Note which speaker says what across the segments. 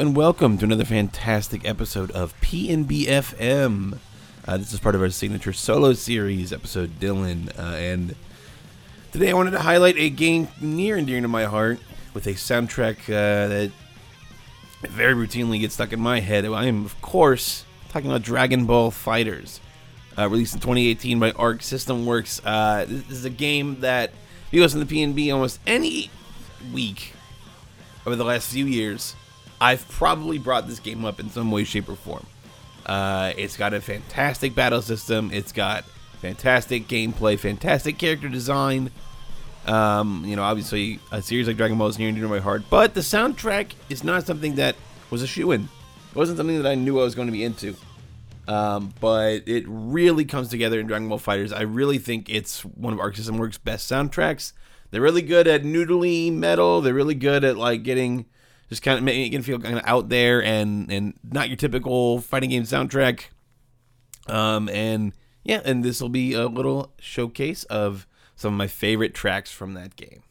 Speaker 1: And welcome to another fantastic episode of PNBFM. Uh, this is part of our signature solo series, episode Dylan, uh, and today I wanted to highlight a game near and dear to my heart with a soundtrack uh, that very routinely gets stuck in my head. I am, of course, talking about Dragon Ball FighterZ, uh, released in 2018 by Arc System Works. Uh, this is a game that if you listen to PNB almost any week over the last few years, I've probably brought this game up in some way, shape, or form. Uh, it's got a fantastic battle system. It's got fantastic gameplay, fantastic character design. Um, you know, obviously, a series like Dragon Ball is near and dear to my heart. But the soundtrack is not something that was a shoe in. It wasn't something that I knew I was going to be into. Um, but it really comes together in Dragon Ball FighterZ. I really think it's one of Arc System Works' best soundtracks. They're really good at noodly metal. They're really good at like getting just kind of making it feel kind of out there and and not your typical fighting game soundtrack. Um, and yeah, and this will be a little showcase of some of my favorite tracks from that game.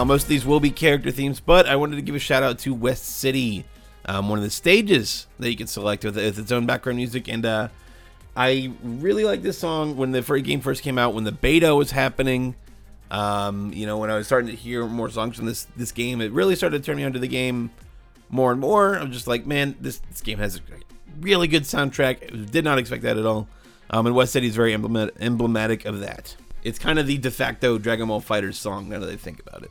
Speaker 1: Now, most of these will be character themes, but I wanted to give a shout out to West City, um, one of the stages that you can select with, with its own background music. And uh, I really like this song when the first game first came out, when the beta was happening. Um, you know, when I was starting to hear more songs from this this game, it really started to turn me onto the game more and more. I'm just like, man, this, this game has a really good soundtrack. Did not expect that at all. Um, and West City is very emblematic of that. It's kind of the de facto Dragon Ball FighterZ song now that I think about it.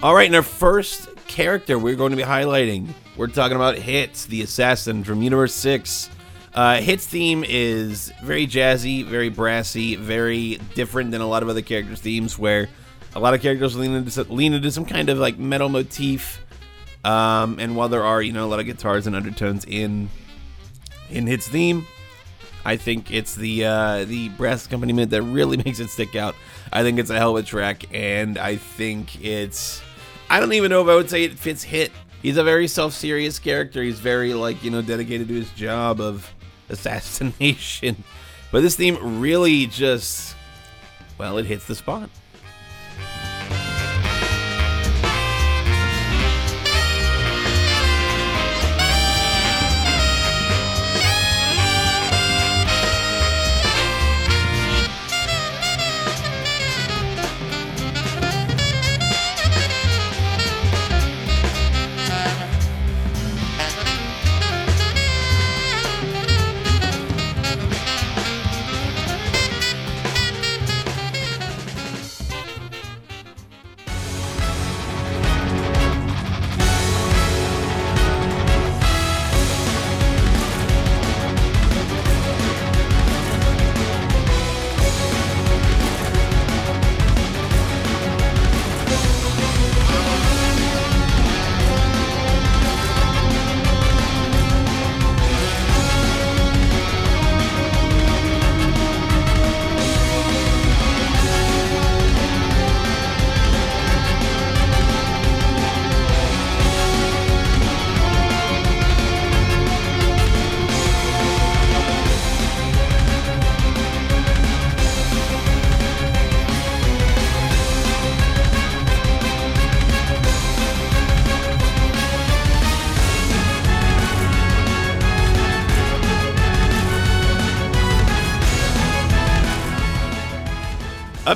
Speaker 1: All right, and our first character we're going to be highlighting, we're talking about Hits, the assassin from Universe 6. Uh, Hits theme is very jazzy, very brassy, very different than a lot of other characters' themes, where a lot of characters lean into, lean into some kind of like metal motif. Um, and while there are, you know, a lot of guitars and undertones in in Hits theme, I think it's the uh, the brass accompaniment that really makes it stick out. I think it's a hell of a track, and I think it's I don't even know if I would say it fits hit. He's a very self-serious character. He's very like you know dedicated to his job of assassination. But this theme really just well, it hits the spot.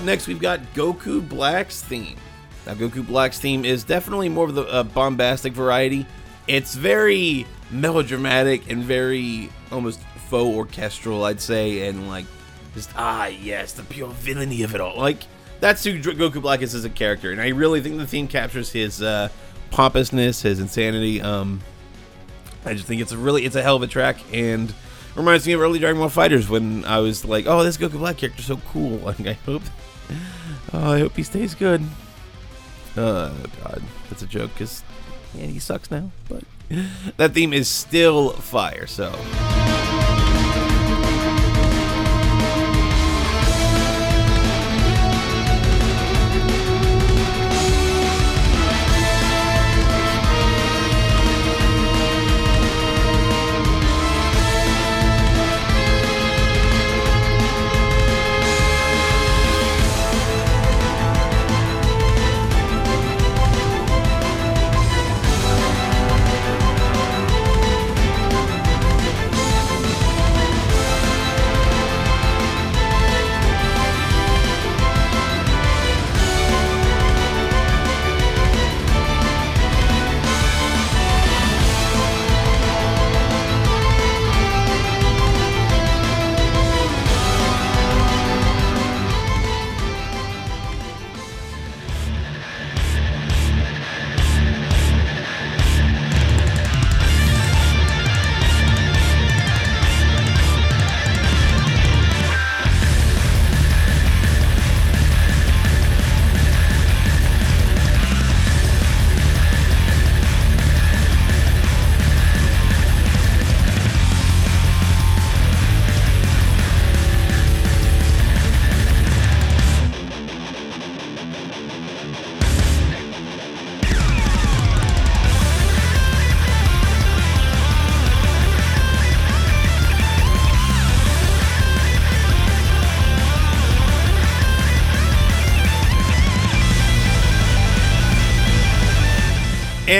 Speaker 1: Up next, we've got Goku Black's theme. Now, Goku Black's theme is definitely more of the uh, bombastic variety. It's very melodramatic and very almost faux orchestral, I'd say, and like just ah yes, the pure villainy of it all. Like that's who Goku Black is as a character, and I really think the theme captures his uh, pompousness, his insanity. Um, I just think it's a really it's a hell of a track and reminds me of early Dragon Ball FighterZ when I was like, oh, this Goku Black character's so cool. Like I hope Oh, I hope he stays good. Oh god, that's a joke because yeah, he sucks now. But that theme is still fire. So.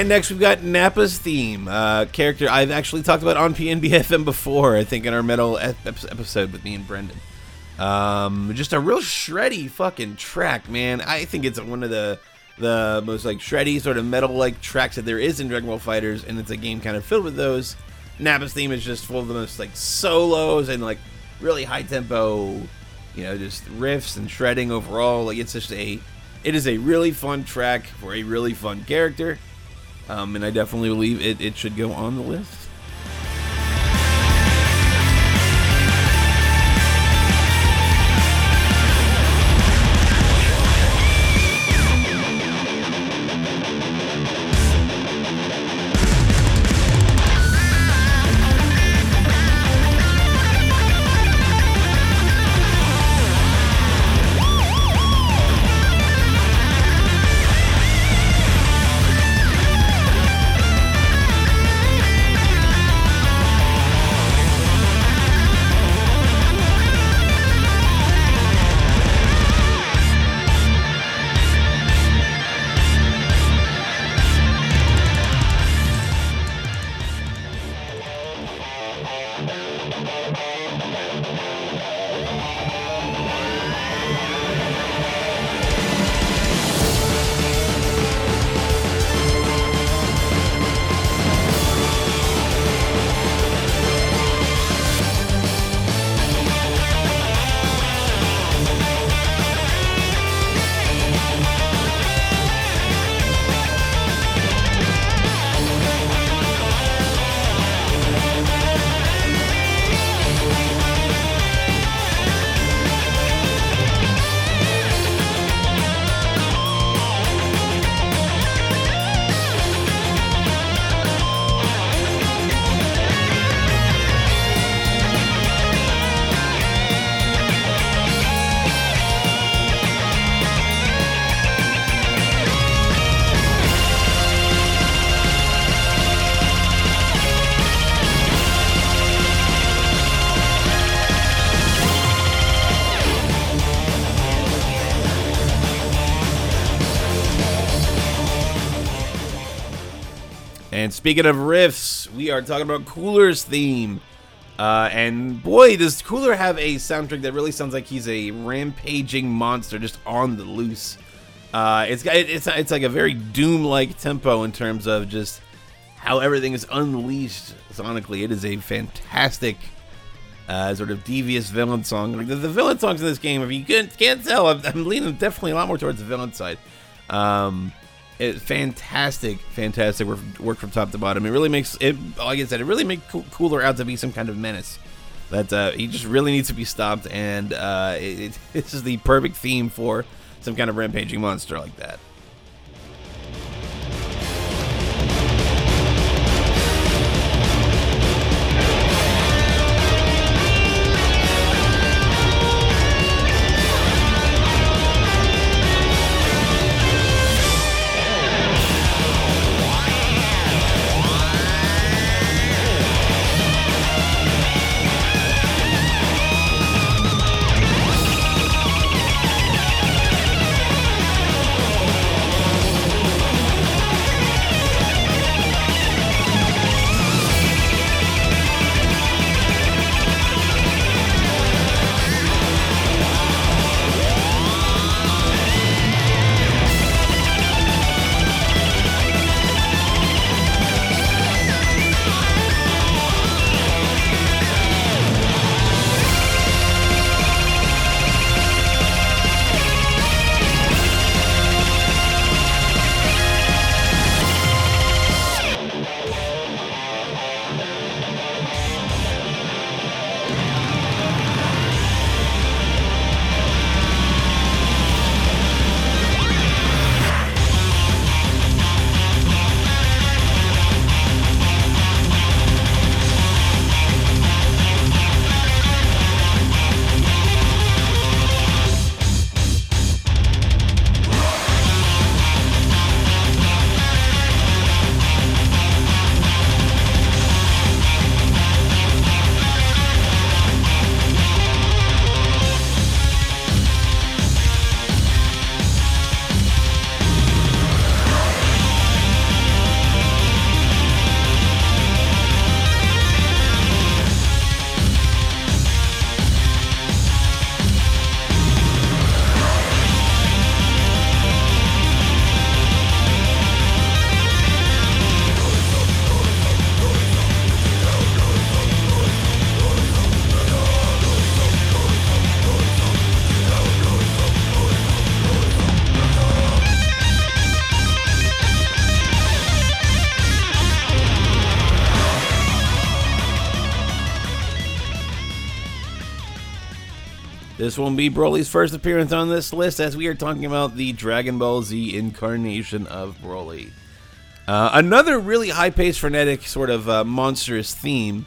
Speaker 1: And next we've got Nappa's theme, uh, character I've actually talked about on PNBFM before, I think in our metal episode with me and Brendan. Um, just a real shreddy fucking track, man. I think it's one of the the most like shreddy sort of metal like tracks that there is in Dragon Ball FighterZ, and it's a game kind of filled with those. Nappa's theme is just full of the most like solos and like really high tempo, you know, just riffs and shredding overall. Like it's just a, it is a really fun track for a really fun character. Um, and I definitely believe it, it should go on the list. Speaking of riffs, we are talking about Cooler's theme. Uh, and boy, does Cooler have a soundtrack that really sounds like he's a rampaging monster just on the loose. Uh, it's it's it's like a very Doom-like tempo in terms of just how everything is unleashed sonically. It is a fantastic uh, sort of devious villain song. Like the, the, villain songs in this game, if you can't, can't tell, I'm, I'm, leaning definitely a lot more towards the villain side. Um, it, fantastic, fantastic work, work, from top to bottom. It really makes it, like I said, it really makes Cooler out to be some kind of menace. That uh, he just really needs to be stopped, and uh, it, it, this is the perfect theme for some kind of rampaging monster like that. This won't be Broly's first appearance on this list as we are talking about the Dragon Ball Z incarnation of Broly. Uh, another really high-paced, frenetic, sort of uh, monstrous theme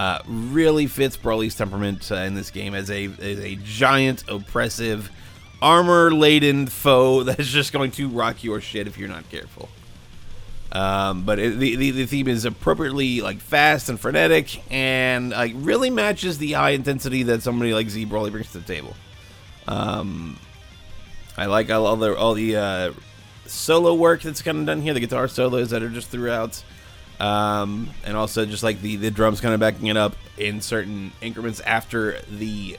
Speaker 1: uh, really fits Broly's temperament uh, in this game as a, as a giant, oppressive, armor-laden foe that's just going to rock your shit if you're not careful. Um, but it, the, the, the theme is appropriately like fast and frenetic, and like really matches the high intensity that somebody like Z Broly brings to the table. Um, I like all the all the uh, solo work that's kind of done here, the guitar solos that are just throughout, um, and also just like the the drums kind of backing it up in certain increments after the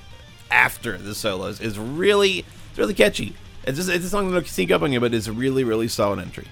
Speaker 1: after the solos is really it's really catchy. It's just it's a song that'll sneak up on you, but it's a really really solid entry.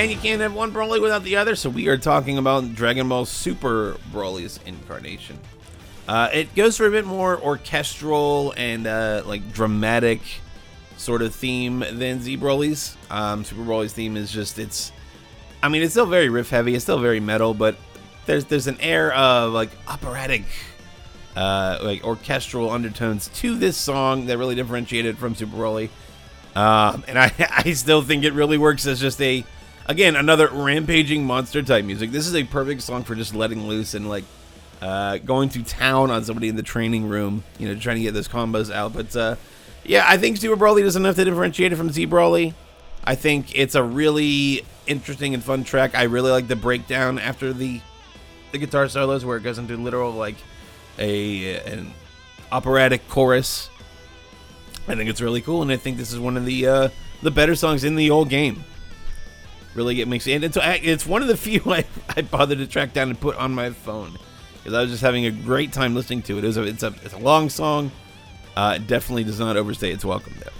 Speaker 1: And you can't have one Broly without the other, so we are talking about Dragon Ball Super Broly's incarnation. Uh, it goes for a bit more orchestral and uh, like dramatic sort of theme than Z Broly's. Um, Super Broly's theme is just it's, I mean, it's still very riff heavy. It's still very metal, but there's there's an air of like operatic, uh, like orchestral undertones to this song that really differentiate it from Super Broly. Um, and I I still think it really works as just a again another rampaging monster type music. This is a perfect song for just letting loose and like uh, going to town on somebody in the training room, you know, trying to get those combos out. But uh, yeah, I think Super Broly does enough to differentiate it from Z Broly. I think it's a really interesting and fun track. I really like the breakdown after the the guitar solos where it goes into literal like a an operatic chorus. I think it's really cool, and I think this is one of the uh, the better songs in the old game. Really get mixed, and it's it's one of the few I, I bothered to track down and put on my phone because I was just having a great time listening to it. It was a, it's a it's a long song. Uh, it definitely does not overstay its welcome though.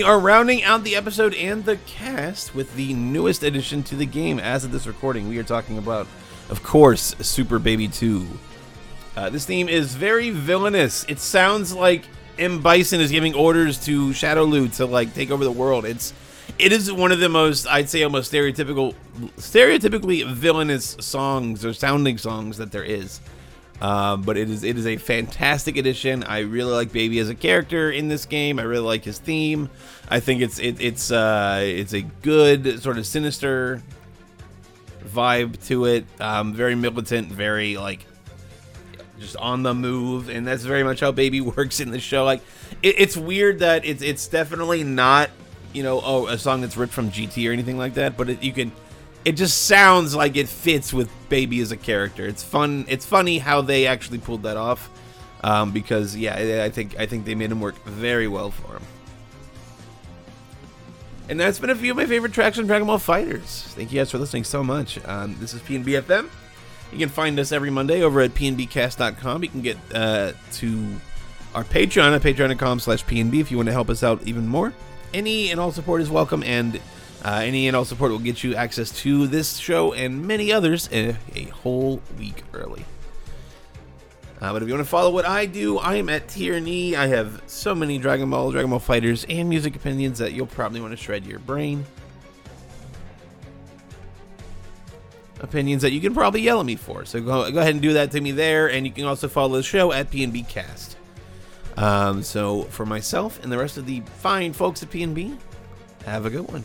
Speaker 1: We are rounding out the episode and the cast with the newest addition to the game as of this recording. We are talking about, of course, Super Baby 2. Uh, this theme is very villainous. It sounds like M. Bison is giving orders to Shadow Shadaloo to like take over the world. It's it is one of the most I'd say almost stereotypical stereotypically villainous songs or sounding songs that there is. Um, but it is it is a fantastic addition. I really like Baby as a character in this game. I really like his theme. I think it's it, it's uh, it's a good sort of sinister vibe to it. Um, very militant, very like just on the move, and that's very much how Baby works in the show. Like it, it's weird that it's it's definitely not you know oh a song that's ripped from GT or anything like that, but it, you can it just sounds like it fits with Baby as a character. It's fun. It's funny how they actually pulled that off, um, because yeah, I think I think they made him work very well for him. And that's been a few of my favorite tracks from Dragon Ball FighterZ. Thank you guys for listening so much. Um, this is PNBFM. You can find us every Monday over at pnbcast.com. You can get uh, to our Patreon at patreon.com slash pnb if you want to help us out even more. Any and all support is welcome, and uh, any and all support will get you access to this show and many others a, whole week early. Uh, but if you want to follow what I do, I am at Tyranny. I have so many Dragon Ball, Dragon Ball FighterZ, and music opinions that you'll probably want to shred your brain. Opinions that you can probably yell at me for. So go, go ahead and do that to me there. And you can also follow the show at PNB Cast. Um, so for myself and the rest of the fine folks at PNB, have a good one.